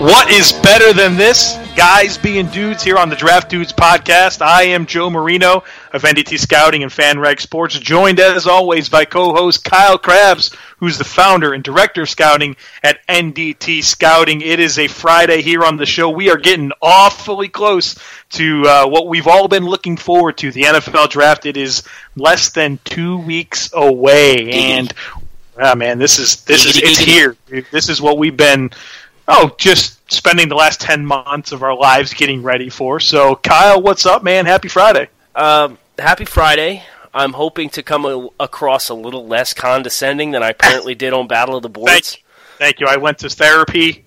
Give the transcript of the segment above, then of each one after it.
What is better than this? Guys being dudes here on the Draft Dudes podcast. I am Joe Marino of NDT Scouting and FanRag Sports, joined as always by co-host Kyle Crabbs, who's the founder and director of scouting at NDT Scouting. It is a Friday here on the show. We are getting awfully close to uh, what we've all been looking forward to, the NFL Draft. It is less than two weeks away, and ah, man, this is this is it's here. This is what we've been oh, just spending the last 10 months of our lives getting ready for. So, Kyle, what's up, man? Happy Friday. Um, happy Friday. I'm hoping to come a- across a little less condescending than I apparently did on Battle of the Boards. Thank, thank you. I went to therapy.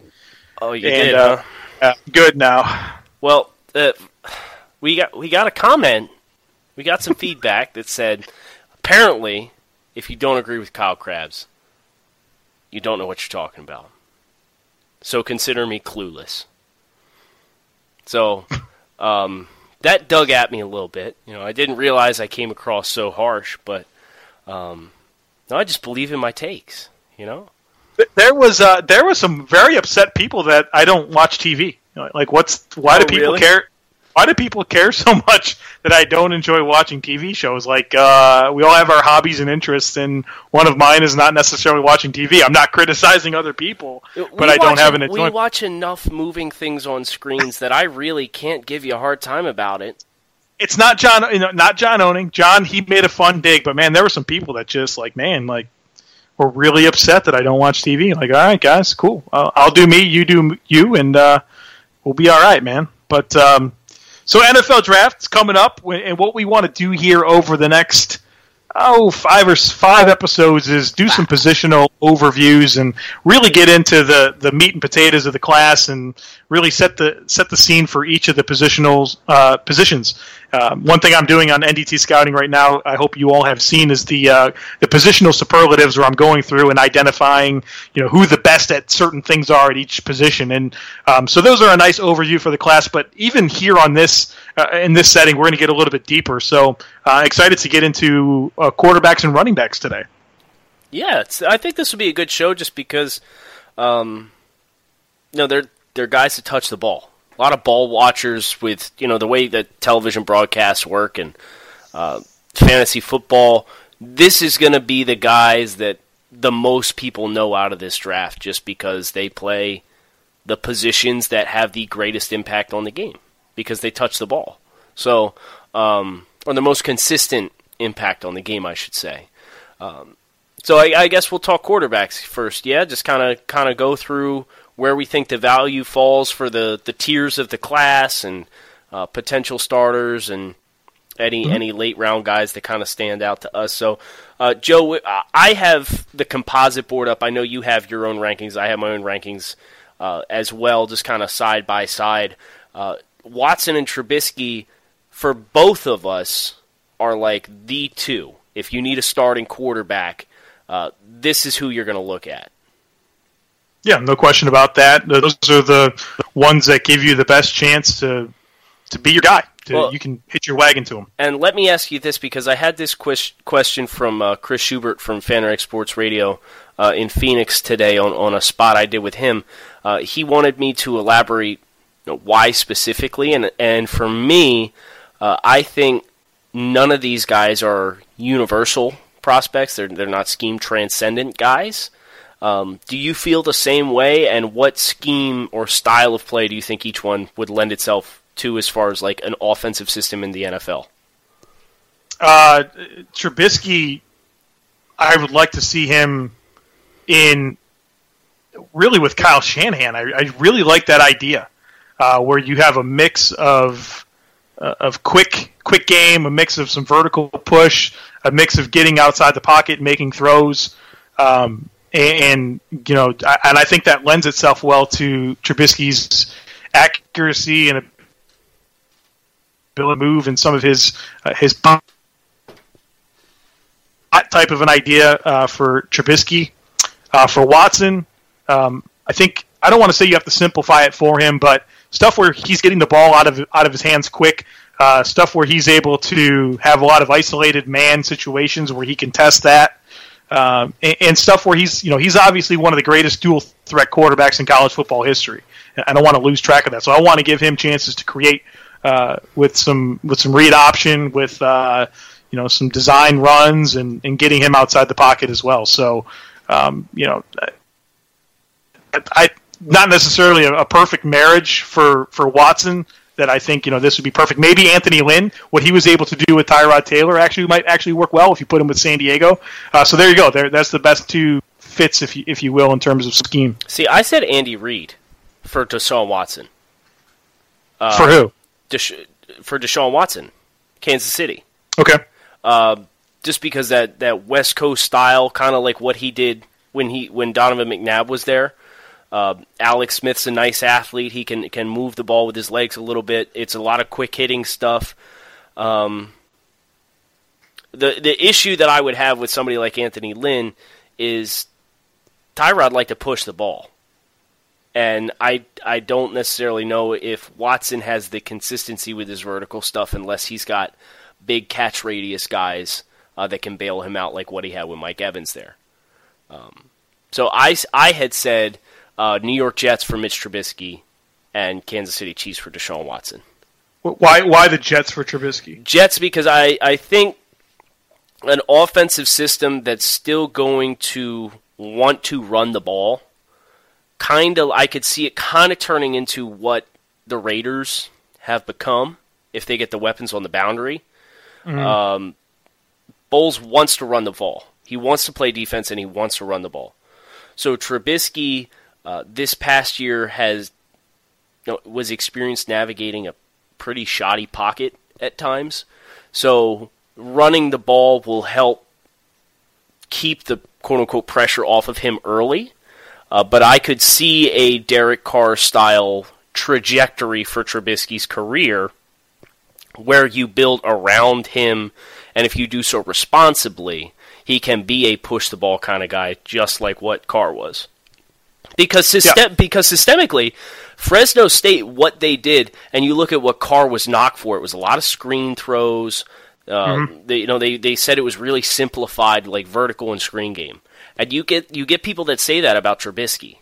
Oh, you and, did, uh, huh? uh, good now. Well, uh, we got we got a comment. We got some feedback that said, apparently, if you don't agree with Kyle Crabbs, you don't know what you're talking about. So consider me clueless. So um, that dug at me a little bit. You know, I didn't realize I came across so harsh, but um, no, I just believe in my takes. You know, There was uh, there was some very upset people that I don't watch TV. Like, what's why Oh, do people really? care? Why do people care so much that I don't enjoy watching TV shows? Like, uh, we all have our hobbies and interests, and one of mine is not necessarily watching TV. I'm not criticizing other people, but We I don't have an We watch enough moving things on screens that I really can't give you a hard time about it. it's not John, you know, not John owning. John, he made a fun dig, but man, there were some people that just like, man, like, were really upset that I don't watch TV. Like, all right, guys, cool. I'll, I'll do me, you do you, and uh, we'll be all right, man. But um, so NFL draft's coming up, and what we want to do here over the next oh five or five episodes is do some positional overviews and really get into the the meat and potatoes of the class and really set the set the scene for each of the positional uh, positions um, one thing I'm doing on NDT scouting right now, I hope you all have seen, is the uh, the positional superlatives where I'm going through and identifying, you know, who the best at certain things are at each position. And um, so those are a nice overview for the class. But even here on this uh, in this setting, we're going to get a little bit deeper. So uh, excited to get into uh, quarterbacks and running backs today. Yeah, I think this would be a good show just because, um, you know, they're they're guys that touch the ball a lot of ball watchers with you know the way that television broadcasts work and uh, fantasy football. This is going to be the guys that the most people know out of this draft, just because they play the positions that have the greatest impact on the game because they touch the ball. So, um, or the most consistent impact on the game, I should say. Um, so I, I guess we'll talk quarterbacks first. Yeah, just kind of kind of go through where we think the value falls for the, the tiers of the class and uh, potential starters and any mm-hmm. any late round guys that kind of stand out to us. So, uh, Joe, I have the composite board up. I know you have your own rankings. I have my own rankings uh, as well, just kind of side by side. Uh, Watson and Trubisky, for both of us, are like the two. If you need a starting quarterback, uh, this is who you're going to look at. Yeah, no question about that. Those are the ones that give you the best chance to to be your guy. To, well, you can hit your wagon to them. And let me ask you this because I had this question from uh, Chris Schubert from FanRag Sports Radio uh, in Phoenix today on, on a spot I did with him. Uh, he wanted me to elaborate you know, why specifically, and and for me, uh, I think none of these guys are universal prospects. They're they're not scheme transcendent guys. Um, do you feel the same way? And what scheme or style of play do you think each one would lend itself to as far as like an offensive system in the NFL? Uh, Trubisky, I would like to see him in really with Kyle Shanahan. I, I really like that idea uh, where you have a mix of uh, of quick quick game, a mix of some vertical push, a mix of getting outside the pocket, making throws. Um, and, you know, and I think that lends itself well to Trubisky's accuracy and ability to move and some of his uh, his that type of an idea uh, for Trubisky. Uh, for Watson, um, I think I don't want to say you have to simplify it for him, but stuff where he's getting the ball out of out of his hands quick, uh, stuff where he's able to have a lot of isolated man situations where he can test that um, and, and, stuff where he's you know he's obviously one of the greatest dual threat quarterbacks in college football history. I don't want to lose track of that, so I want to give him chances to create uh, with some with some read option, with uh, you know some design runs, and, and getting him outside the pocket as well. So um, you know, I, I not necessarily a, a perfect marriage for for Watson that I think you know this would be perfect. Maybe Anthony Lynn, what he was able to do with Tyrod Taylor, actually might actually work well if you put him with San Diego. Uh, so there you go. There, that's the best two fits, if you if you will, in terms of scheme. See, I said Andy Reid for Deshaun Watson. Uh, for who? Desha- for Deshaun Watson, Kansas City. Okay. Uh, just because that, that West Coast style, kind of like what he did when he when Donovan McNabb was there. Uh, Alex Smith's a nice athlete. He can can move the ball with his legs a little bit. It's a lot of quick hitting stuff. Um, the the issue that I would have with somebody like Anthony Lynn is Tyrod like to push the ball, and I I don't necessarily know if Watson has the consistency with his vertical stuff unless he's got big catch radius guys uh, that can bail him out like what he had with Mike Evans there. Um, so I I had said uh, New York Jets for Mitch Trubisky, and Kansas City Chiefs for Deshaun Watson. Why why the Jets for Trubisky? Jets because I, I think an offensive system that's still going to want to run the ball. Kind of, I could see it kind of turning into what the Raiders have become if they get the weapons on the boundary. Mm-hmm. Um, Bowles wants to run the ball. He wants to play defense and he wants to run the ball. So Trubisky uh, this past year has you know, was experienced navigating a pretty shoddy pocket at times. So running the ball will help keep the quote unquote pressure off of him early. Uh, but I could see a Derek Carr style trajectory for Trubisky's career where you build around him, and if you do so responsibly, he can be a push the ball kind of guy, just like what Carr was. Because system- yeah. because systemically, Fresno State, what they did, and you look at what Carr was knocked for, it was a lot of screen throws. Um, mm-hmm. they, you know, they, they said it was really simplified, like vertical and screen game. And you get you get people that say that about Trubisky.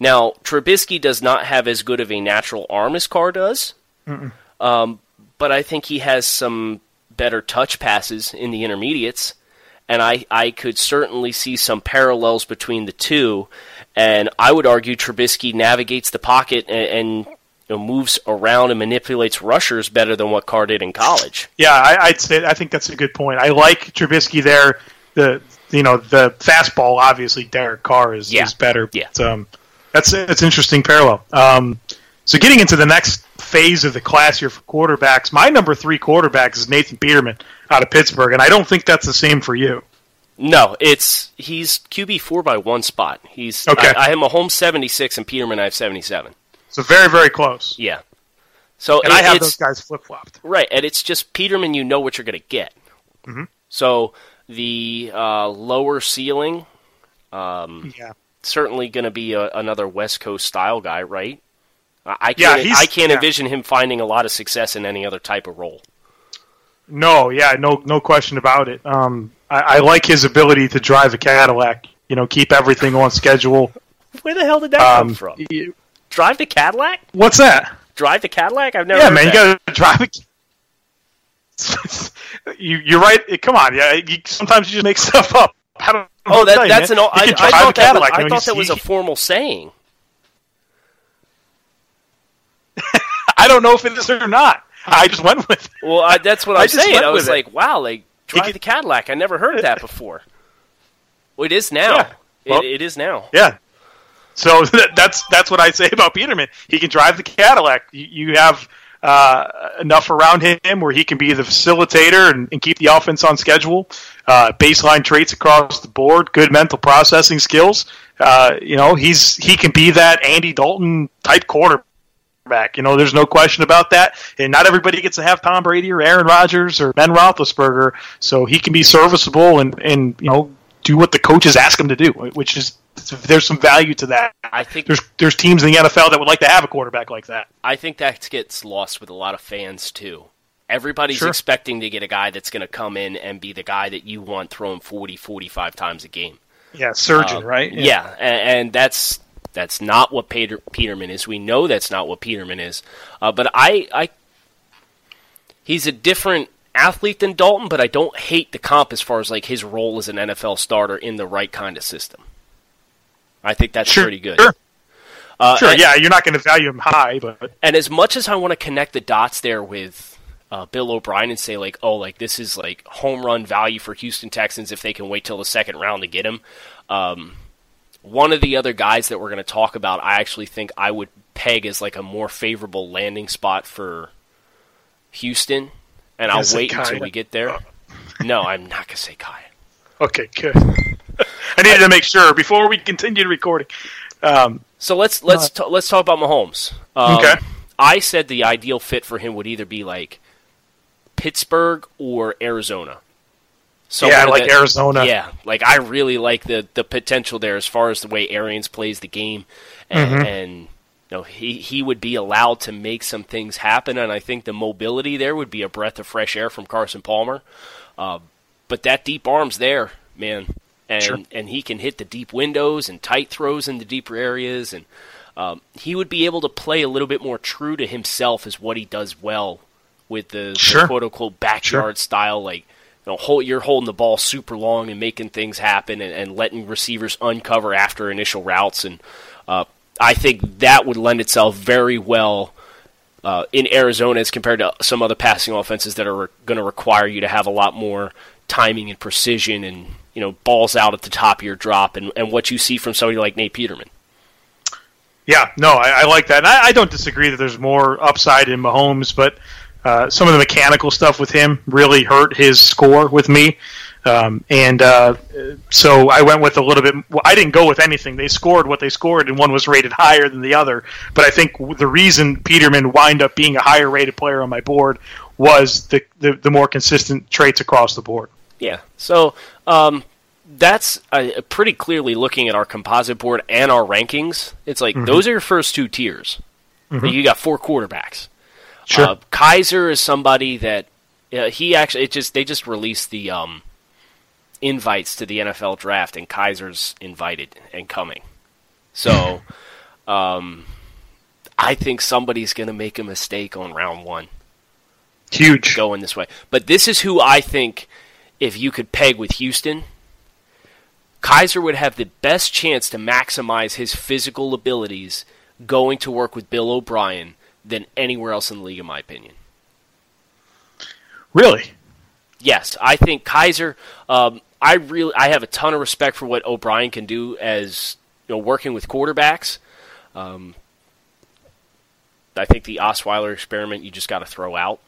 Now, Trubisky does not have as good of a natural arm as Carr does, um, but I think he has some better touch passes in the intermediates, and I, I could certainly see some parallels between the two. And I would argue Trubisky navigates the pocket and, and you know, moves around and manipulates rushers better than what Carr did in college. Yeah, I, would say I think that's a good point. I like Trubisky there. The you know the fastball, obviously Derek Carr is, yeah. is better. Yeah. But, um, that's that's interesting parallel. Um, so getting into the next phase of the class here for quarterbacks, my number three quarterback is Nathan Peterman out of Pittsburgh, and I don't think that's the same for you. No, it's he's QB four by one spot. He's okay. I, I have Mahomes seventy six and Peterman I have seventy seven. So very very close. Yeah. So and it, I have those guys flip flopped. Right, and it's just Peterman. You know what you're going to get. Mm-hmm. So the uh, lower ceiling, um, yeah, certainly going to be a, another West Coast style guy, right? I can't. Yeah, I can't yeah. envision him finding a lot of success in any other type of role. No, yeah, no, no question about it. Um, I, I, like his ability to drive a Cadillac. You know, keep everything on schedule. Where the hell did that um, come from? You, drive the Cadillac? What's that? Drive the Cadillac? I've never. Yeah, man, that. you got to drive it. you, you're right. Come on, yeah. You, sometimes you just make stuff up. oh, that, that's you, an. I, I, thought that, was, I thought that was a formal saying. I don't know if it is or not. I just went with. It. Well, I, that's what I'm saying. I was like, it. wow, like drive the Cadillac. I never heard that before. Well, it is now. Yeah. Well, it, it is now. Yeah. So that's that's what I say about Peterman. He can drive the Cadillac. You, you have uh, enough around him where he can be the facilitator and, and keep the offense on schedule. Uh, baseline traits across the board, good mental processing skills. Uh, you know, he's he can be that Andy Dalton type quarterback back. You know, there's no question about that. And not everybody gets to have Tom Brady or Aaron Rodgers or Ben Roethlisberger, so he can be serviceable and and you know do what the coaches ask him to do, which is there's some value to that. I think there's there's teams in the NFL that would like to have a quarterback like that. I think that gets lost with a lot of fans too. Everybody's sure. expecting to get a guy that's going to come in and be the guy that you want throwing 40, 45 times a game. Yeah, surgeon, uh, right? Yeah, yeah and, and, that's that's not what Peter, Peterman is. We know that's not what Peterman is. Uh, but I, I, he's a different athlete than Dalton, but I don't hate the comp as far as like his role as an NFL starter in the right kind of system. I think that's sure, pretty good. Sure. Uh, sure, and, yeah, you're not going to value him high, but and as much as I want to connect the dots there with uh, Bill O'Brien and say like, oh, like this is like home run value for Houston Texans if they can wait till the second round to get him. Um, one of the other guys that we're going to talk about, I actually think I would peg as like a more favorable landing spot for Houston, and I'll wait Kaaya. until we get there. no, I'm not going to say Kaaya. Okay, good. I needed to make sure before we continue recording. Um, so let's let's t- let's talk about Mahomes. Um, okay. I said the ideal fit for him would either be like Pittsburgh or Arizona. Someone yeah, like that, Arizona. Yeah, like I really like the the potential there as far as the way Arians plays the game, and, mm-hmm. and you know he he would be allowed to make some things happen, and I think the mobility there would be a breath of fresh air from Carson Palmer. Uh, but that deep arm's there, man, and sure. and he can hit the deep windows and tight throws in the deeper areas, and um, he would be able to play a little bit more true to himself as what he does well with the, sure. the quote unquote backyard sure. style, like you know, hold, you're holding the ball super long and making things happen and, and letting receivers uncover after initial routes. And uh, I think that would lend itself very well uh, in Arizona as compared to some other passing offenses that are re- going to require you to have a lot more timing and precision and you know balls out at the top of your drop and, and what you see from somebody like Nate Peterman. Yeah, no, I, I like that. And I, I, don't disagree that there's more upside in Mahomes, but uh, some of the mechanical stuff with him really hurt his score with me. Um, and uh, so I went with a little bit. Well, I didn't go with anything. They scored what they scored, and one was rated higher than the other. But I think the reason Peterman wind up being a higher rated player on my board was the, the, the more consistent traits across the board. Yeah. So um, that's uh, pretty clearly looking at our composite board and our rankings. It's like Mhm. those are your first two tiers. Mhm. You got four quarterbacks. Sure. Uh, Kizer is somebody that uh, he actually it just they just released the um, invites to the NFL draft, and Kizer's invited and coming. So, um, I think somebody's going to make a mistake on round one. Huge going this way, but this is who I think if you could peg with Houston. Kizer would have the best chance to maximize his physical abilities going to work with Bill O'Brien than anywhere else in the league, in my opinion. Really? Yes, I think Kizer. Um, I really, I have a ton of respect for what O'Brien can do as you know, working with quarterbacks. Um, I think the Osweiler experiment you just got to throw out.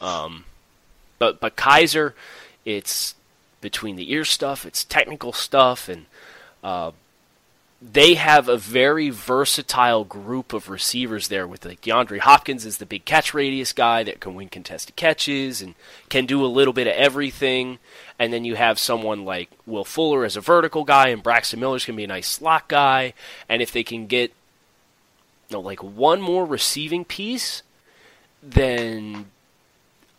Um, but but Kizer, it's between the ear stuff, it's technical stuff, and uh, they have a very versatile group of receivers there. With like DeAndre Hopkins is the big catch radius guy that can win contested catches and can do a little bit of everything. And then you have someone like Will Fuller as a vertical guy, and Braxton Miller's gonna be a nice slot guy. And if they can get you know, like one more receiving piece, then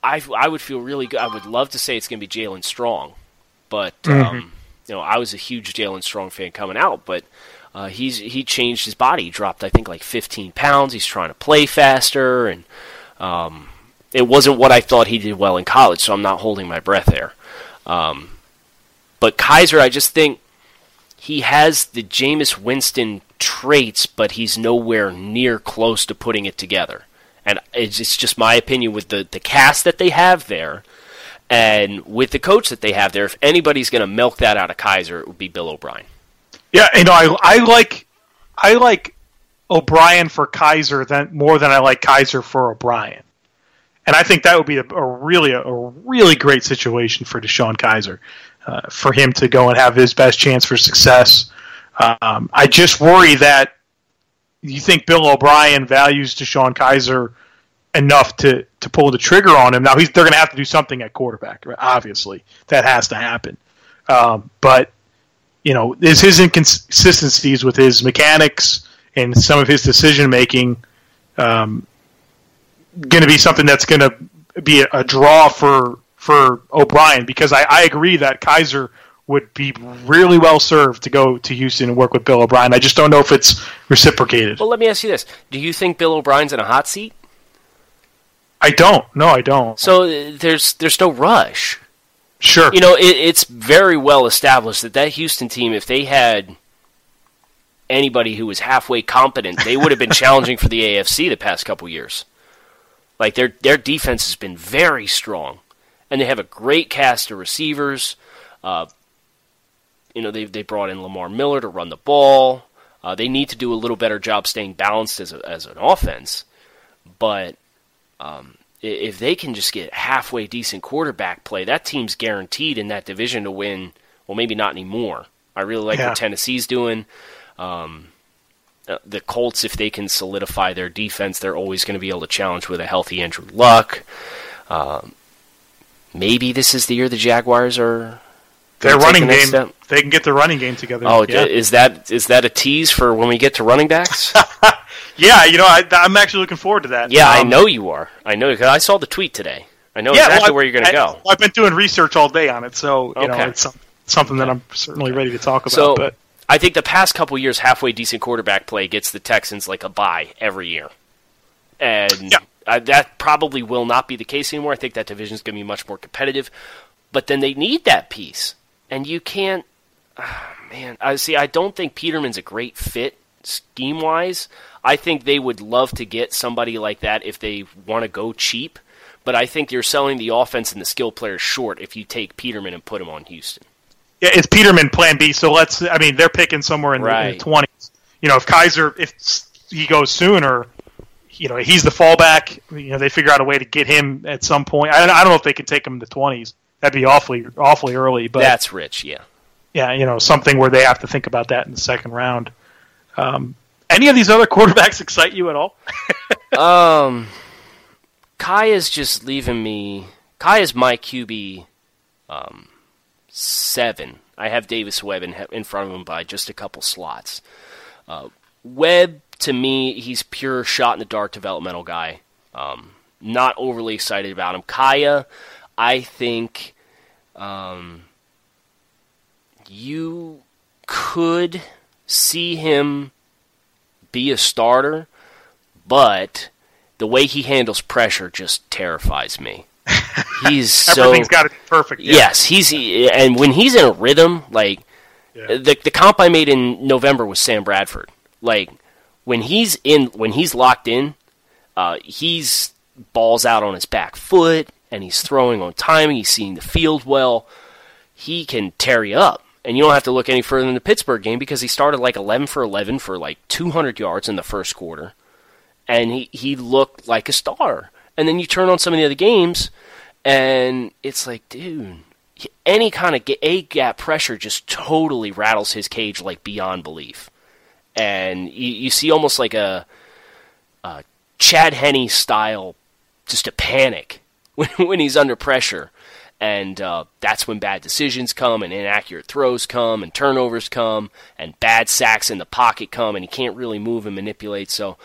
I, I would feel really good. I would love to say it's going to be Jaelen Strong, but um, you know I was a huge Jaelen Strong fan coming out, but uh, he's he changed his body. He dropped I think like 15 pounds. He's trying to play faster, and um, it wasn't what I thought he did well in college. So I'm not holding my breath there. Um, but Kizer, I just think he has the Jameis Winston traits, but he's nowhere near close to putting it together. And it's, just my opinion with the, the cast that they have there and with the coach that they have there. If anybody's going to milk that out of Kizer, it would be Bill O'Brien. Yeah, you know, I I like I like O'Brien for Kizer than more than I like Kizer for O'Brien, and I think that would be a, a really a, really great situation for DeShone Kizer, uh, for him to go and have his best chance for success. Um, I just worry that you think Bill O'Brien values DeShone Kizer enough to to pull the trigger on him. Now he's they're going to have to do something at quarterback. Obviously, that has to happen. Um, but you know, is his inconsistencies with his mechanics and some of his decision making um, going to be something that's going to be a, a draw for for O'Brien? Because I, I agree that Kizer would be really well served to go to Houston and work with Bill O'Brien. I just don't know if it's reciprocated. Well, let me ask you this: Do you think Bill O'Brien's in a hot seat? I don't. No, I don't. So uh, there's there's no rush. Sure. You know, it, it's very well established that that Houston team, if they had anybody who was halfway competent, they would have been challenging for the AFC the past couple years. Like their their defense has been very strong, and they have a great cast of receivers. Uh, you know, they they brought in Lamar Miller to run the ball. Uh, they need to do a little better job staying balanced as a, as an offense, but um, if they can just get halfway decent quarterback play, that team's guaranteed in that division to win. Well, maybe not anymore. I really like Yeah. what Tennessee's doing. Um, uh, the Colts, if they can solidify their defense, they're always going to be able to challenge with a healthy Andrew Luck. Um, maybe this is the year the Jaguars are. Their running the game, step. they can get their running game together. Oh, yeah. is that is that a tease for when we get to running backs? yeah. You know, I, I'm actually looking forward to that. yeah, I Um, know you are. I know because I saw the tweet today. I know Yeah, exactly well, where you're going to I- go. I've been doing research all day on it, so you know Okay. it's some, something that I'm certainly ready to talk about. So but I think the past couple years, halfway decent quarterback play gets the Texans like a bye every year, and uh, that probably will not be the case anymore. I think that division is going to be much more competitive, but then they need that piece, and you can't. ah, man, I see. I don't think Peterman's a great fit scheme wise. I think they would love to get somebody like that if they want to go cheap. But I think you're selling the offense and the skill players short if you take Peterman and put him on Houston. yeah, it's Peterman Plan B. So let's. I mean, they're picking somewhere in, the, Right. the 20s. You know, if Kizer, if he goes sooner, you know, he's the fallback. You know, they figure out a way to get him at some point. I, I don't know if they can take him in the 20s. That'd be awfully awfully early. But That's rich, yeah. yeah, you know, something where they have to think about that in the second round. Um, any of these other quarterbacks excite you at all? Um, Kai is just leaving me. Kai is my QB um, seven. I have Davis Webb in, in front of him by just a couple slots. Uh, Webb, to me, he's pure shot in the dark developmental guy. Um, not overly excited about him. Kaaya, I think um, you could see him be a starter, but the way he handles pressure just terrifies me. He's so Everything's got to be perfect. yeah. Yes, he's and when he's in a rhythm, like Yeah. the the comp I made in November was Sam Bradford. Like when he's in, when he's locked in, uh, he's balls out on his back foot and he's throwing on timing. He's seeing the field well. He can tear you up, and you don't have to look any further than the Pittsburgh game because he started like 11 for 11 for like 200 yards in the first quarter, and he he looked like a star. And then you turn on some of the other games, and it's like, dude, any kind of A gap pressure just totally rattles his cage like beyond belief. And you, you see almost like a, a Chad Henne style, just a panic when, when he's under pressure. And uh, that's when bad decisions come, and inaccurate throws come, and turnovers come, and bad sacks in the pocket come, and he can't really move and manipulate. So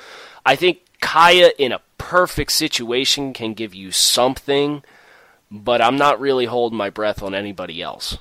I think Kaaya, in a perfect situation, can give you something but I'm not really holding my breath on anybody else.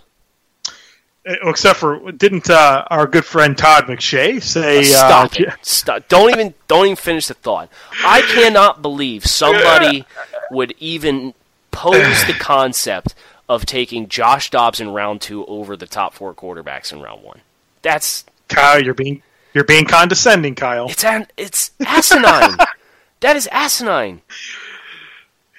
Uh, Except for didn't uh, our good friend Todd McShay say? Stop uh, it! Stop! Don't even don't even finish the thought. I cannot believe somebody would even pose the concept of taking Josh Dobbs in round two over the top four quarterbacks in round one. That's Kyle, you're being you're being condescending, Kyle. it's an, it's asinine. that is asinine.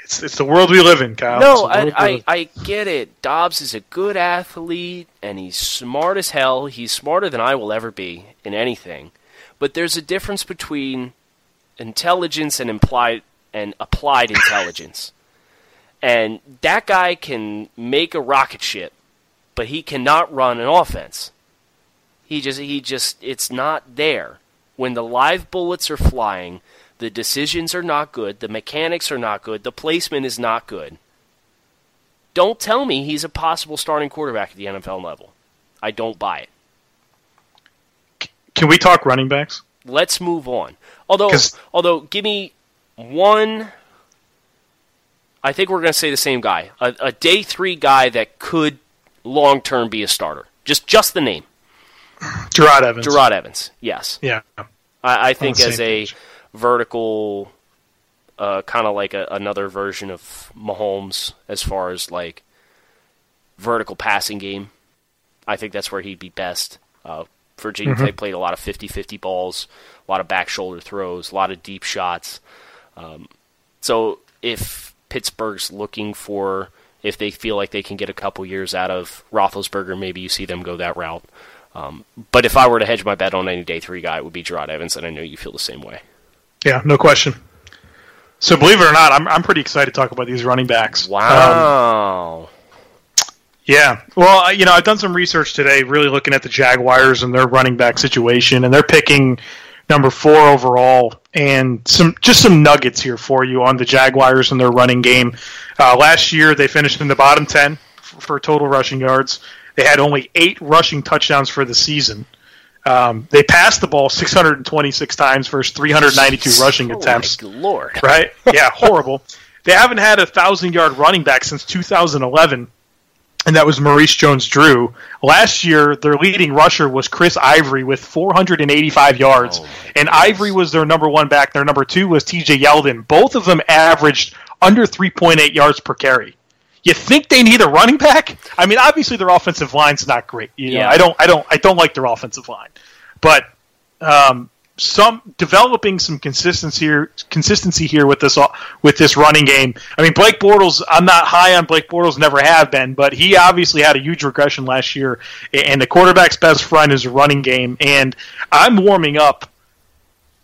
It's it's the world we live in, Kyle. No, I, I, I get it. Dobbs is a good athlete, and he's smart as hell. He's smarter than I will ever be in anything. But there's a difference between intelligence and implied and applied intelligence. And that guy can make a rocket ship, but he cannot run an offense. He just he just it's not there. When the live bullets are flying, the decisions are not good, the mechanics are not good, the placement is not good. Don't tell me he's a possible starting quarterback at the NFL level. I don't buy it. Can we talk running backs? Let's move on. Although although give me one I think we're going to say the same guy. A, a day 3 guy that could long term be a starter. Just just the name. Jerod Evans. Jerod Evans. Yes. Yeah. I, I think as a page. vertical, uh, kind of like a, another version of Mahomes as far as like vertical passing game. I think that's where he'd be best. Uh, Virginia Mm-hmm. Tech played a lot of 50-50 balls, a lot of back shoulder throws, a lot of deep shots. Um, so if Pittsburgh's looking for, if they feel like they can get a couple years out of Roethlisberger, maybe you see them go that route. Um, but if I were to hedge my bet on any day three guy, it would be Jerod Evans, and I know you feel the same way. Yeah, no question. So believe it or not, I'm I'm pretty excited to talk about these running backs. Um, Wow. Yeah. Well, you know, I've done some research today, really looking at the Jaguars and their running back situation, and they're picking number four overall. And some just some nuggets here for you on the Jaguars and their running game. Uh, last year, they finished in the bottom ten for, for total rushing yards. They had only eight rushing touchdowns for the season. Um, they passed the ball 626 times versus 392 rushing Oh, attempts lord. right? Yeah, horrible. They haven't had a thousand yard running back since 2011, and that was Maurice Jones-Drew. Last year, their leading rusher was Chris Ivory with 485 yards, and Ivory was their number one back. Their number two was T.J. Yeldon. Both of them averaged under 3.8 yards per carry. You think they need a running back? I mean, obviously their offensive line's not great. You know, Yeah. I don't, I don't, I don't like their offensive line, but um, some developing some consistency here, consistency here with this with this running game. I mean, Blake Bortles. I'm not high on Blake Bortles, never have been, but he obviously had a huge regression last year. And the quarterback's best friend is a running game, and I'm warming up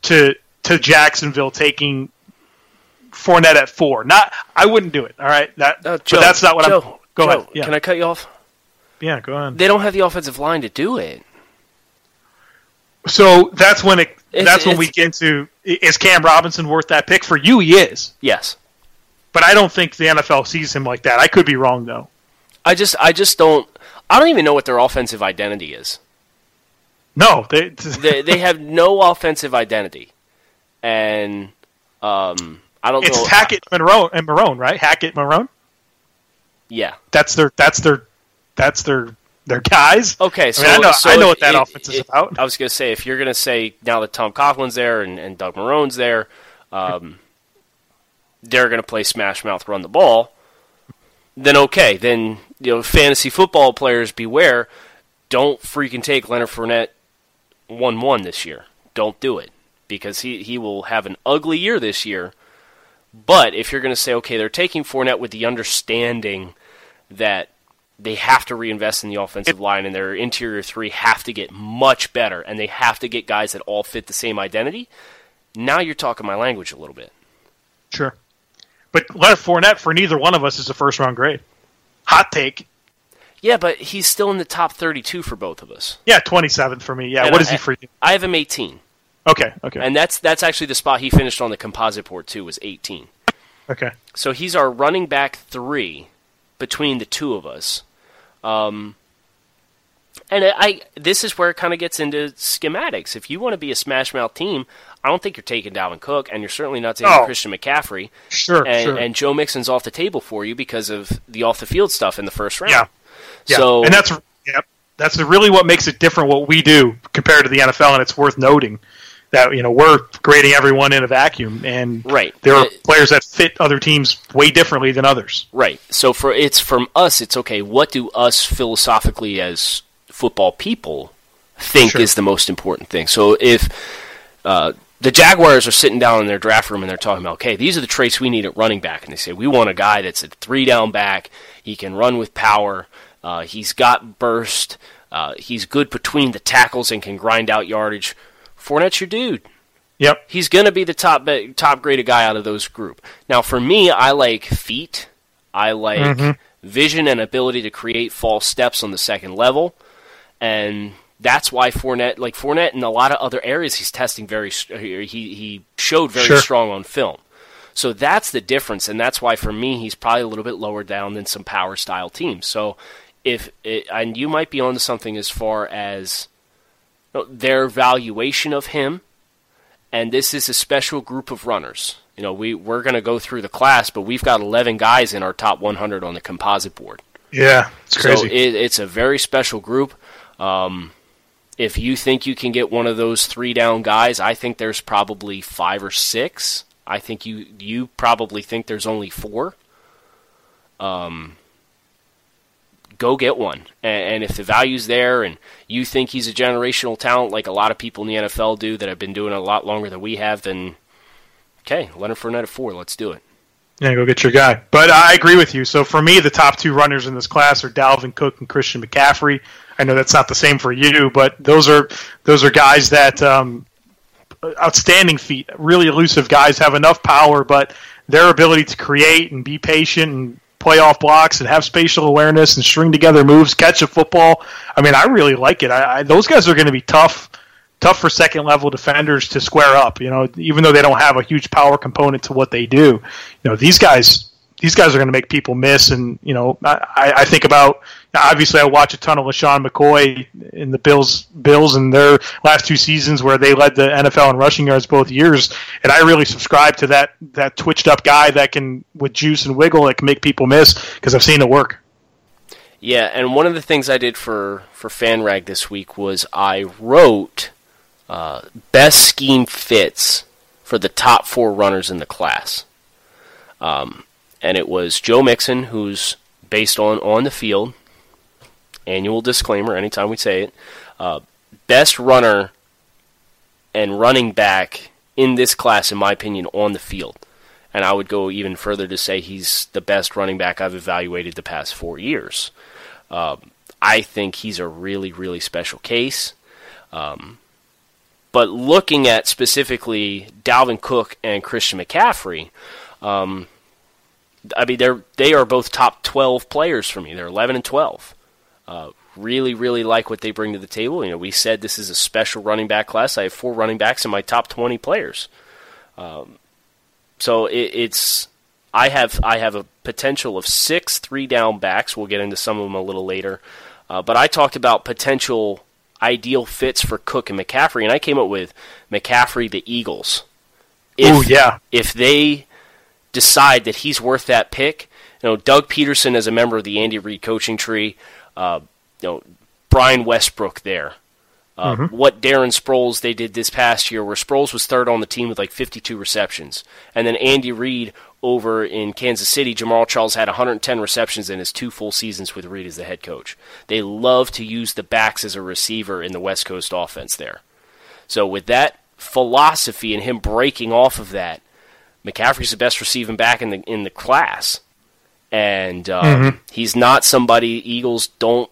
to to Jacksonville taking Fournette at four. Not, I wouldn't do it. All right, that Uh, but that's not what Joe, I'm. Go Joe, ahead. Yeah, Can I cut you off? yeah, go ahead. They don't have the offensive line to do it. So that's when it. It's- that's when we get into is Cam Robinson worth that pick for you? He is. Yes. but I don't think the NFL sees him like that. I could be wrong though. I just I just don't I don't even know what their offensive identity is. No, they they, they have no offensive identity, and um, I don't it's know. Hackett, Marrone, and Marrone, right? Hackett, Marrone. Yeah, that's their that's their that's their their guys. Okay, so I, mean, I know, so I know what that it- offense is it- about. I was going to say if you're going to say now that Tom Coughlin's there and, and Doug Marrone's there, um, they're going to play smash mouth, run the ball. Then okay, then you know fantasy football players beware. Don't freaking take Leonard Fournette one one this year. Don't do it because he he will have an ugly year this year. But if you're going to say okay, they're taking Fournette with the understanding that they have to reinvest in the offensive line and their interior three have to get much better and they have to get guys that all fit the same identity. Now you're talking my language a little bit. Sure, but Leonard Fournette for neither one of us is a first round grade. Hot take. Yeah, but he's still in the top 32 for both of us. Yeah, twenty seventh for me. Yeah, And what is I- he for you? I have him 18. Okay, okay, And that's that's actually the spot he finished on the composite board too was 18. okay. So he's our running back 3 between the two of us. Um and I, this is where it kind of gets into schematics. If you want to be a smash mouth team, I don't think you're taking Dalvin Cook, and you're certainly not taking Oh. Christian McCaffrey. Sure, and, sure. and Joe Mixon's off the table for you because of the off the field stuff in the first round. Yeah. Yeah, So and that's yep, that's really what makes it different what we do compared to the NFL, and it's worth noting that you know we're grading everyone in a vacuum, and Right. there are Uh, players that fit other teams way differently than others. Right. So for it's from us, it's okay. What do us philosophically as football people think Sure. is the most important thing? So if uh, the Jaguars are sitting down in their draft room and they're talking about, okay, these are the traits we need at running back, and they say we want a guy that's a three down back. He can run with power. Uh, he's got burst. Uh, he's good between the tackles and can grind out yardage. Fournette's your dude Yep. he's going to be the top top graded guy out of those group. Now, for me, I like feet. I like Mm-hmm. vision and ability to create false steps on the second level, and that's why Fournette, like Fournette, in a lot of other areas, he's testing very. He he showed very Sure. strong on film. So that's the difference, and that's why for me, he's probably a little bit lower down than some power style teams. So if it, and you might be onto something as far as their valuation of him and this is a special group of runners. You know, we we're going to go through the class, but we've got 11 guys in our top 100 on the composite board. Yeah, it's crazy. So it, it's a very special group. Um, if you think you can get one of those three down guys, I think there's probably five or six. I think you you probably think there's only four. Um, go get one, and, and if the value's there, and you think he's a generational talent, like a lot of people in the NFL do that have been doing it a lot longer than we have, then okay, Leonard Fournette at four, let's do it. Yeah, go get your guy. But I agree with you. So for me, the top two runners in this class are Dalvin Cook and Christian McCaffrey. I know that's not the same for you, but those are those are guys that um, outstanding feet, really elusive guys, have enough power, but their ability to create and be patient and play off blocks and have spatial awareness and string together moves, catch a football. I mean, I really like it. I, I, those guys are going to be tough tough for second level defenders to square up. You know, even though they don't have a huge power component to what they do, you know, these guys these guys are going to make people miss. And you know, I, I think about obviously I watch a ton of LeSean McCoy in the Bills Bills and their last two seasons where they led the NFL in rushing yards both years, and I really subscribe to that that twitched up guy that can with juice and wiggle that can make people miss because I've seen it work. Yeah, and one of the things I did for for FanRag this week was I wrote uh, best scheme fits for the top four runners in the class. Um, and it was Joe Mixon, who's based on on the field. Annual disclaimer: anytime we say it, uh, best runner and running back in this class, in my opinion, on the field. And I would go even further to say he's the best running back I've evaluated the past four years. Um, I think he's a really, really special case. Um, but looking at specifically Dalvin Cook and Christian McCaffrey, um, I mean they're they are both top twelve players for me. They're eleven and twelve. Uh, really, really like what they bring to the table. You know, we said this is a special running back class. I have four running backs in my top twenty players. Um, so it, it's I have I have a potential of six three down backs. We'll get into some of them a little later. Uh, but I talked about potential ideal fits for Cook and McCaffrey, and I came up with McCaffrey, the Eagles. Oh yeah. If they decide that he's worth that pick, you know, Doug Pederson as a member of the Andy Reid coaching tree, uh, you know, Brian Westbrook there. Uh, mm-hmm. What Darren Sproles they did this past year, where Sproles was third on the team with like 52 receptions, and then Andy Reid over in Kansas City, Jamaal Charles had 110 receptions in his two full seasons with Reid as the head coach. They love to use the backs as a receiver in the West Coast offense there. So with that philosophy and him breaking off of that, McCaffrey's the best receiving back in the in the class, and um, mm-hmm. he's not somebody Eagles don't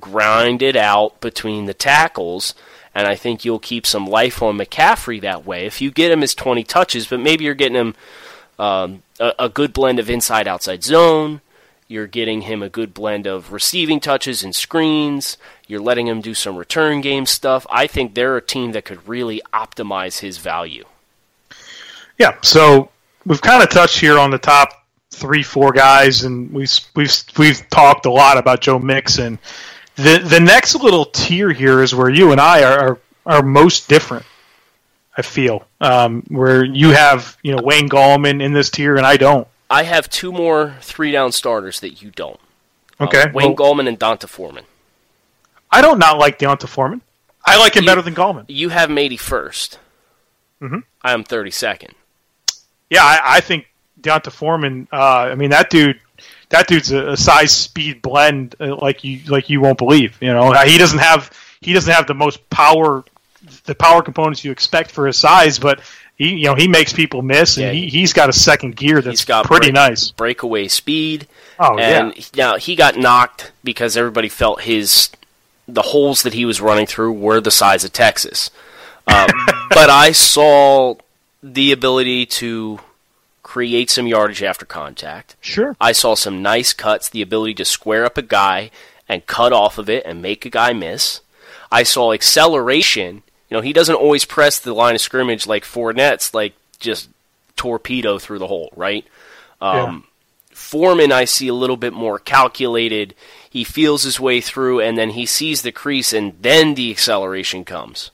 grind it out between the tackles. And I think you'll keep some life on McCaffrey that way. If you get him his 20 touches, but maybe you're getting him um, a, a good blend of inside outside zone. You're getting him a good blend of receiving touches and screens. You're letting him do some return game stuff. I think they're a team that could really optimize his value. Yeah, so we've kind of touched here on the top three, four guys, and we've we've we've talked a lot about Joe Mixon. The the next little tier here is where you and I are are, are most different. I feel um, where you have you know Wayne Gallman in this tier and I don't. I have two more three down starters that you don't. Okay, uh, Wayne well, Gallman and D'Onta Foreman. I don't not like D'Onta Foreman. I like him you, better than Gallman. You have him 81st. Mm-hmm. I am 32nd. Yeah, I, I think D'Onta Foreman. Uh, I mean, that dude. That dude's a, a size speed blend uh, like you like you won't believe. You know, he doesn't have he doesn't have the most power, the power components you expect for his size, but he you know he makes people miss, and yeah, he he's got a second gear that's got pretty break, nice. Breakaway speed. Oh and yeah. Now he got knocked because everybody felt his the holes that he was running through were the size of Texas. Uh, but I saw the ability to create some yardage after contact. Sure. I saw some nice cuts, the ability to square up a guy and cut off of it and make a guy miss. I saw acceleration. You know, he doesn't always press the line of scrimmage like Fournette's like just torpedo through the hole, right? Um, yeah. Foreman, I see a little bit more calculated. He feels his way through, and then he sees the crease, and then the acceleration comes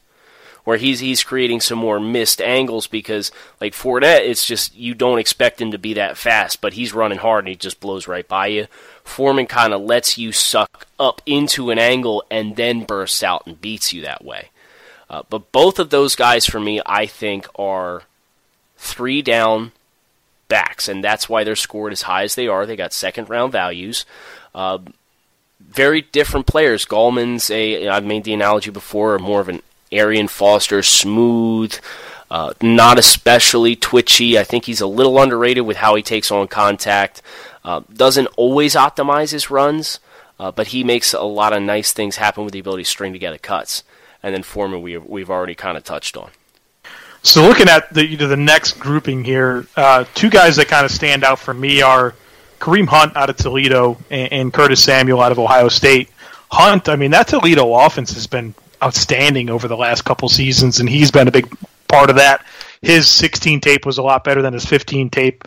where he's he's creating some more missed angles because like Fournette, it's just you don't expect him to be that fast, but he's running hard and he just blows right by you. Foreman kind of lets you suck up into an angle and then bursts out and beats you that way. Uh, but both of those guys for me, I think, are three down backs, and that's why they're scored as high as they are. They got second round values. Uh, very different players. Gallman's a I've made the analogy before, more of an Arian Foster, smooth, uh, not especially twitchy. I think he's a little underrated with how he takes on contact. Uh, doesn't always optimize his runs, uh, but he makes a lot of nice things happen with the ability to string together cuts. And then Foreman, we, we've already kind of touched on. So looking at the you know, the next grouping here, uh, two guys that kind of stand out for me are Kareem Hunt out of Toledo and, and Curtis Samuel out of Ohio State. Hunt, I mean, that Toledo offense has been outstanding over the last couple seasons, and he's been a big part of that. His 16 tape was a lot better than his 15 tape,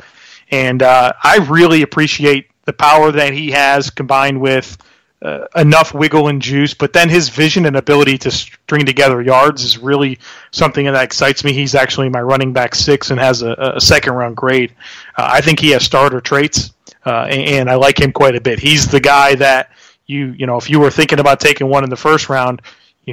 and uh, I really appreciate the power that he has combined with uh, enough wiggle and juice. But then his vision and ability to string together yards is really something that excites me. He's actually my running back six and has a, a second round grade. Uh, I think he has starter traits, uh, and, and I like him quite a bit. He's the guy that you you know if you were thinking about taking one in the first round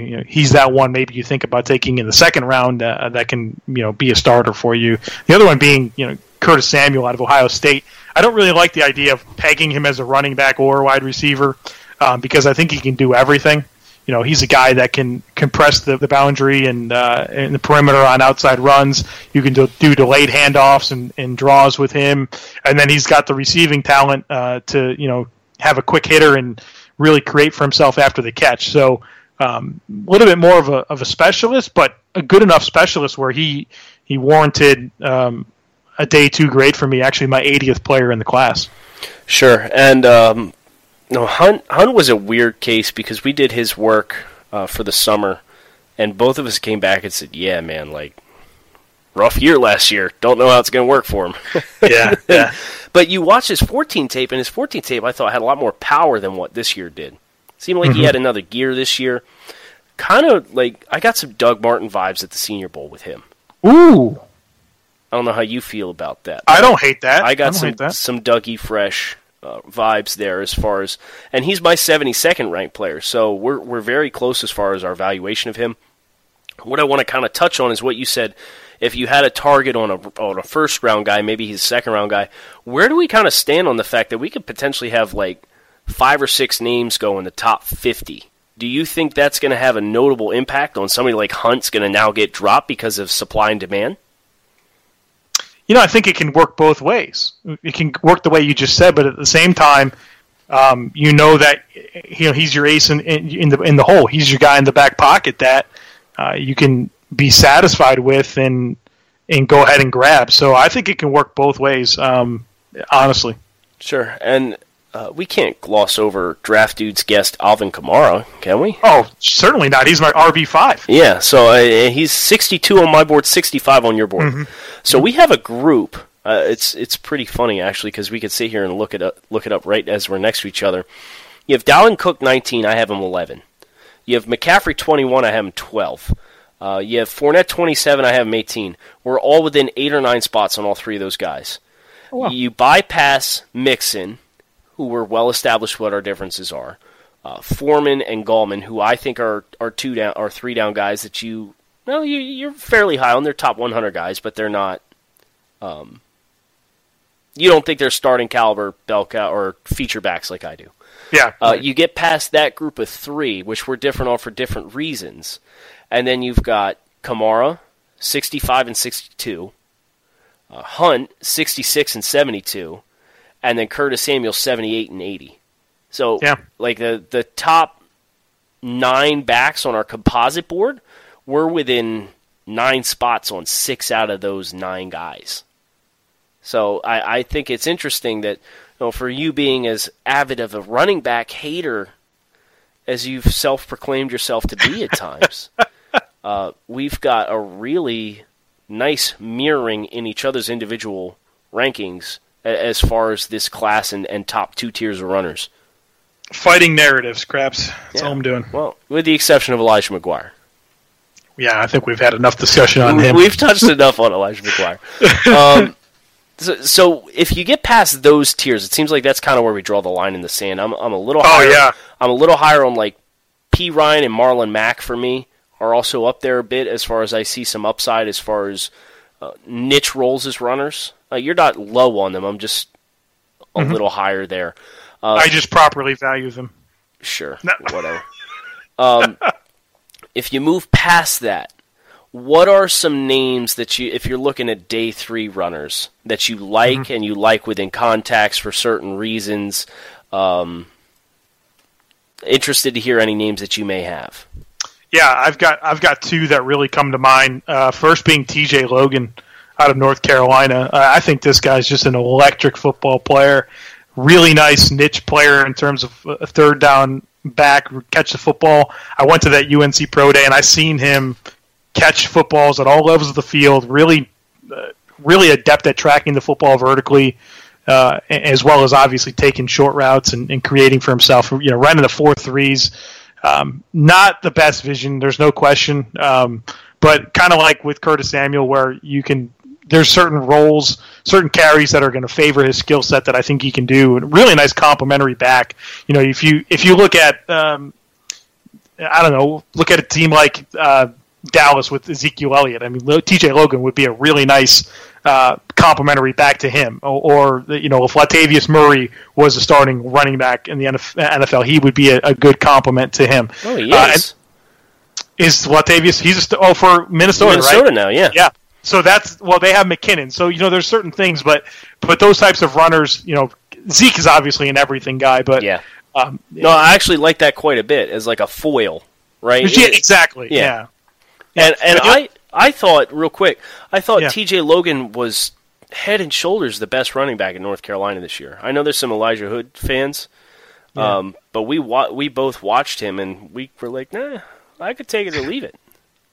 you know, he's that one maybe you think about taking in the second round uh, that can you know be a starter for you. The other one being you know Curtis Samuel out of Ohio State. I don't really like the idea of pegging him as a running back or a wide receiver um, because I think he can do everything. You know, he's a guy that can compress the, the boundary and uh, and the perimeter on outside runs. You can do, do delayed handoffs and, and draws with him, and then he's got the receiving talent uh, to you know have a quick hitter and really create for himself after the catch. So um, a little bit more of a, of a specialist, but a good enough specialist where he he warranted um, a day two grade for me. Actually, my 80th player in the class. Sure, and um, no, Hunt Hunt was a weird case because we did his work uh, for the summer, and both of us came back and said, "Yeah, man, like rough year last year. Don't know how it's going to work for him. Yeah, yeah. but you watch his 14 tape, and his 14 tape I thought had a lot more power than what this year did. Seemed like he had another gear this year. Kind of like I got some Doug Martin vibes at the Senior Bowl with him. Ooh, I don't know how you feel about that. I don't hate that. I got don't some hate some Dougie Fresh uh, vibes there as far as, and he's my 72nd ranked player, so we're we're very close as far as our valuation of him. What I want to kind of touch on is what you said. If you had a target on a on a first round guy, maybe he's a second round guy. Where do we kind of stand on the fact that we could potentially have like five or six names go in the top 50? Do you think that's going to have a notable impact on somebody like Hunt's going to now get dropped because of supply and demand? you know, I think it can work both ways. It can work the way you just said, but at the same time, um, you know that you know he's your ace in, in, in the in the hole. He's your guy in the back pocket that uh, you can be satisfied with and and go ahead and grab. So I think it can work both ways. Um, honestly, Sure, and uh, we can't gloss over draft dude's guest Alvin Kamara, can we? oh, certainly not. He's my RB five. Yeah, so uh, he's 62 on my board, 65 on your board. So we have a group. Uh, it's it's pretty funny actually because we could sit here and look it up look it up right as we're next to each other. You have Dalvin Cook 19, I have him 11. You have McCaffrey 21, I have him 12. Uh, you have Fournette 27, I have him 18. We're all within eight or nine spots on all three of those guys. You bypass Mixon, who we're well established what our differences are. Uh, Foreman and Gallman, who I think are are two down or three down guys that you no you you're fairly high on. They're top 100 guys, but they're not. Um, you don't think they're starting caliber bellcow or feature backs like I do. Yeah, Uh, you get past that group of three, which were different all for different reasons, and then you've got Kamara, 65 and 62, uh, Hunt, 66 and 72, and then Curtis Samuel, 78 and 80. So, Yeah. like the the top nine backs on our composite board, we're within nine spots on six out of those nine guys. So I, I think it's interesting that you know, for you being as avid of a running back hater as you've self proclaimed yourself to be at times, uh, we've got a really nice mirroring in each other's individual rankings as far as this class and, and top two tiers of runners. fighting narratives, craps. That's Yeah. all I'm doing. Well, with the exception of Elijah McGuire. Yeah, I think we've had enough discussion on him. We've touched enough on Elijah McGuire. Um, so, so if you get past those tiers, it seems like that's kind of where we draw the line in the sand. I'm, I'm a little Oh, higher. yeah. I'm a little higher on like Perine and Marlon Mack for me are also up there a bit as far as I see some upside as far as uh, niche roles as runners. Uh, you're not low on them. I'm just a Mm-hmm. little higher there. I just properly value them. Sure, No. whatever. Um, if you move past that, what are some names that you, if you're looking at day three runners, that you like Mm-hmm. and you like within contacts for certain reasons? Um, interested to hear any names that you may have. Yeah, I've got I've got two that really come to mind. Uh, first being T.J. Logan out of North Carolina. Uh, I think this guy's just an electric football player. Really nice niche player in terms of a third down back, catch the football. I went to that UNC Pro Day and I seen him catch footballs at all levels of the field. Really, uh, really adept at tracking the football vertically. Uh, as well as obviously taking short routes and, and creating for himself, you know, running the four threes, um, not the best vision. There's no question. Um, but kind of like with Curtis Samuel, where you can there's certain roles, certain carries that are going to favor his skill set that I think he can do. And really nice complementary back. You know, if you if you look at um, I don't know, look at a team like uh, Dallas with Ezekiel Elliott. I mean, T.J. Logan would be a really nice uh, complementary back to him. Or, or you know, if Latavius Murray was a starting running back in the NFL, he would be a, a good complement to him. Oh, he Uh, is. and is Latavius? He's a st- oh for Minnesota, Minnesota right? now, yeah. Yeah. So that's well, they have McKinnon. So you know, there's certain things, but but those types of runners, you know, Zeke is obviously an everything guy, but Yeah. um, No, I actually like that quite a bit as like a foil, right? yeah, exactly, Yeah. yeah. And and I I thought real quick, I thought Yeah. T.J. Logan was head and shoulders the best running back in North Carolina this year. I know there's some Elijah Hood fans, um, but we wa- we both watched him and we were like, nah, I could take it or leave it.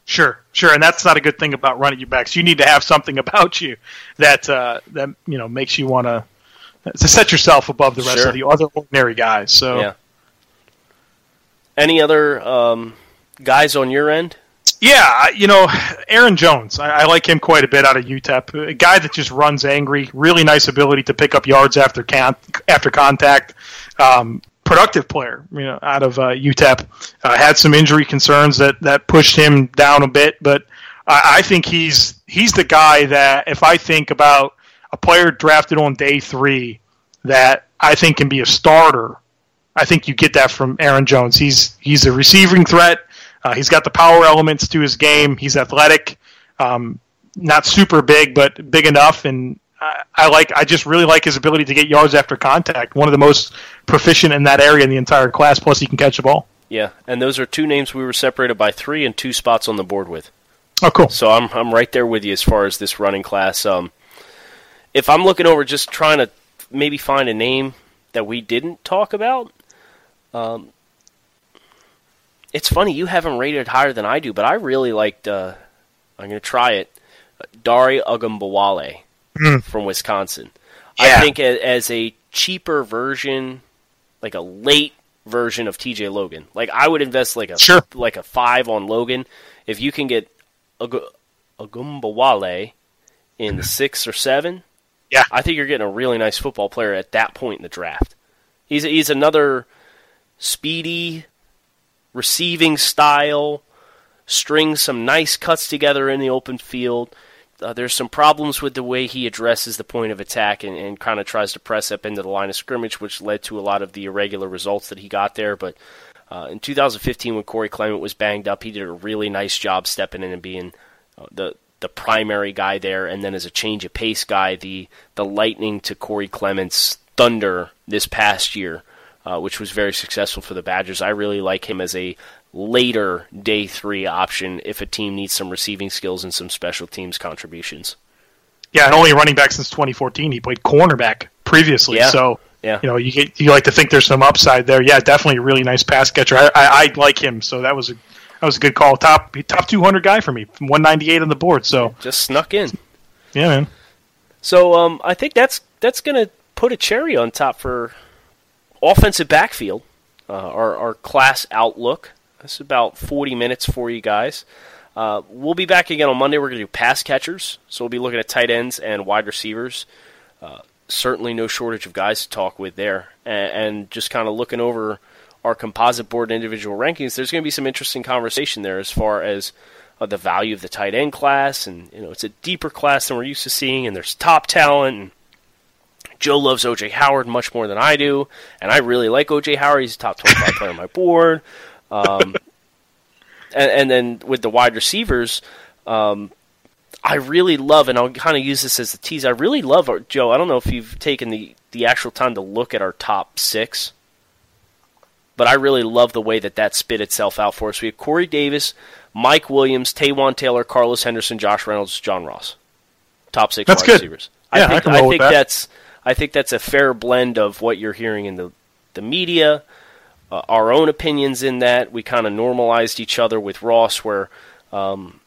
Sure, sure, and that's not a good thing about running your backs. You need to have something about you that uh, that you know makes you want to to set yourself above the rest Sure. of the other ordinary guys. So Yeah. Any other um, guys on your end? Yeah, you know, Aaron Jones. I, I like him quite a bit out of UTEP. A guy that just runs angry. Really nice ability to pick up yards after can, after contact. Um, productive player, you know, out of uh, UTEP. Uh, had some injury concerns that that pushed him down a bit, but I, I think he's he's the guy that if I think about a player drafted on day three that I think can be a starter I think you get that from Aaron Jones. He's he's a receiving threat. Uh, he's got the power elements to his game. He's athletic, um, not super big, but big enough. And I, I like. I just really like his ability to get yards after contact. One of the most proficient in that area in the entire class. Plus, he can catch the ball. Yeah, and those are two names we were separated by three and two spots on the board with. Oh, cool. So I'm I'm right there with you as far as this running class. Um, if I'm looking over, just trying to maybe find a name that we didn't talk about. Um, it's funny you haven't rated higher than I do, but I really liked. Uh, I'm going to try it. Dare Ogunbowale from Wisconsin. I think a, as a cheaper version, like a late version of TJ Logan. Like I would invest like a Sure. like a five on Logan if you can get Ogumbawale in the six or seven. Yeah. I think you're getting a really nice football player at that point in the draft. He's he's another speedy receiving style, strings some nice cuts together in the open field. Uh, there's some problems with the way he addresses the point of attack and, and kind of tries to press up into the line of scrimmage, which led to a lot of the irregular results that he got there. But uh, in 2015, when Corey Clement was banged up, he did a really nice job stepping in and being uh, the the primary guy there, and then as a change of pace guy, the the lightning to Corey Clement's thunder this past year, uh, which was very successful for the Badgers. I really like him as a later day three option if a team needs some receiving skills and some special teams contributions. Yeah, and only running back since 2014. He played cornerback previously, Yeah. so Yeah. you know you get you like to think there's some upside there. Yeah, definitely a really nice pass catcher. I, I, I like him, so that was a that was a good call. Top top 200 guy for me, 198 on the board. So Just snuck in. yeah, man. So um, I think that's that's going to put a cherry on top for offensive backfield. Uh, our our class outlook. That's about 40 minutes for you guys. Uh, we'll be back again on Monday. We're going to do pass catchers, so we'll be looking at tight ends and wide receivers. Uh, certainly, no shortage of guys to talk with there, and, and just kind of looking over our composite board and individual rankings. There's going to be some interesting conversation there as far as uh, the value of the tight end class, and you know it's a deeper class than we're used to seeing, and there's top talent. And Joe loves OJ Howard much more than I do, and I really like OJ Howard. He's a top 25 player on my board. Um, and, and then with the wide receivers, um, I really love, and I'll kind of use this as a tease. I really love our, Joe. I don't know if you've taken the the actual time to look at our top six, but I really love the way that that spit itself out for us. We have Corey Davis, Mike Williams, Taywan Taylor, Carlos Henderson, Josh Reynolds, John Ross. Top six That's wide good. receivers. Yeah, I I think can roll with think that. that's I think that's a fair blend of what you're hearing in the the media, uh, our own opinions in that. We kind of normalized each other with Ross, where um,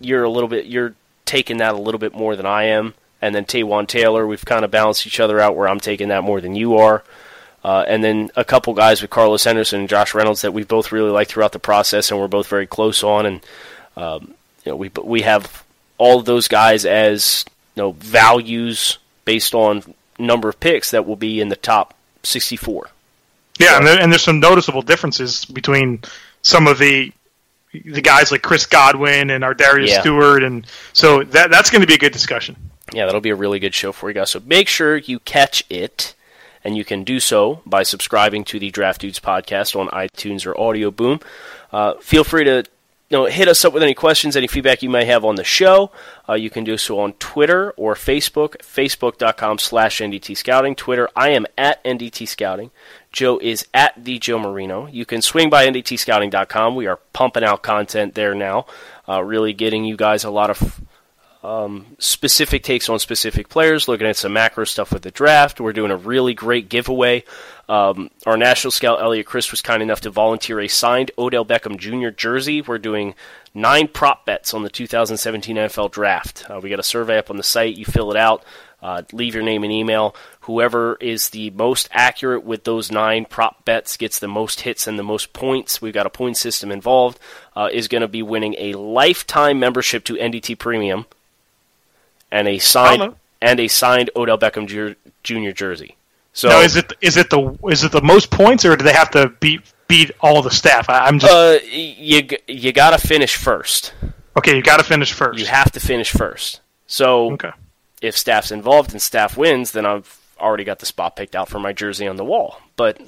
you're a little bit you're taking that a little bit more than I am, and then Taywan Taylor, we've kind of balanced each other out where I'm taking that more than you are. Uh, and then a couple guys with Carlos Henderson and Josh Reynolds that we both really liked throughout the process, and we're both very close on. And um, you know, we we have all of those guys as you know values based on number of picks that will be in the top 64. Yeah, and, there, and there's some noticeable differences between some of the the guys like Chris Godwin and ArDarius Yeah. Stewart, and so that that's going to be a good discussion. Yeah, that'll be a really good show for you guys. So make sure you catch it, and you can do so by subscribing to the Draft Dudes podcast on iTunes or Audioboom. Uh, feel free to you know, hit us up with any questions, any feedback you may have on the show. Uh, you can do so on Twitter or Facebook, facebook.com slash NDT Scouting. Twitter, I am at NDT Scouting. Joe is at the Joe Marino. You can swing by NDTscouting.com. We are pumping out content there now, uh, really getting you guys a lot of um, specific takes on specific players, looking at some macro stuff with the draft. We're doing a really great giveaway. Um, our national scout Eliot Crist was kind enough to volunteer a signed Odell Beckham Jr. jersey. We're doing nine prop bets on the 2017 NFL Draft. Uh, we got a survey up on the site. You fill it out. Uh, leave your name and email. Whoever is the most accurate with those nine prop bets gets the most hits and the most points. We've got a point system involved. Uh, is going to be winning a lifetime membership to NDT Premium and a signed and a signed Odell Beckham Jr. jersey. So now, is it is it the is it the most points or do they have to beat beat all the staff? I, am just uh, you you got to finish first. Okay, you got to finish first. You have to finish first. So okay if staff's involved and staff wins, then I've already got the spot picked out for my jersey on the wall. But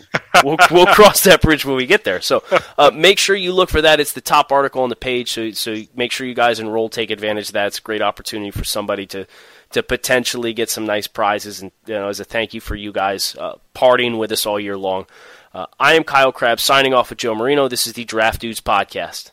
we'll, we'll cross that bridge when we get there. So uh, make sure you look for that. It's the top article on the page. So so make sure you guys enroll, take advantage of that. It's a great opportunity for somebody to to potentially get some nice prizes and you know as a thank you for you guys uh, partying with us all year long. Uh, I am Kyle Crabbs signing off with Joe Marino. This is the Draft Dudes podcast.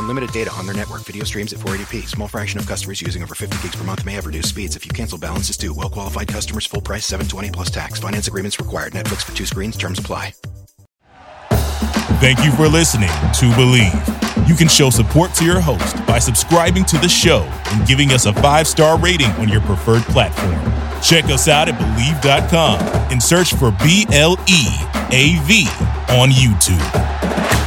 Unlimited data on their network. Video streams at 480p. Small fraction of customers using over 50 gigs per month may have reduced speeds. If you cancel, balances due. Well qualified customers. Full price. 720 plus tax. Finance agreements required. Netflix for two screens. Terms apply. Thank you for listening to Believe. You can show support to your host by subscribing to the show and giving us a five star rating on your preferred platform. Check us out at Bleav.com and search for B L E A V on YouTube.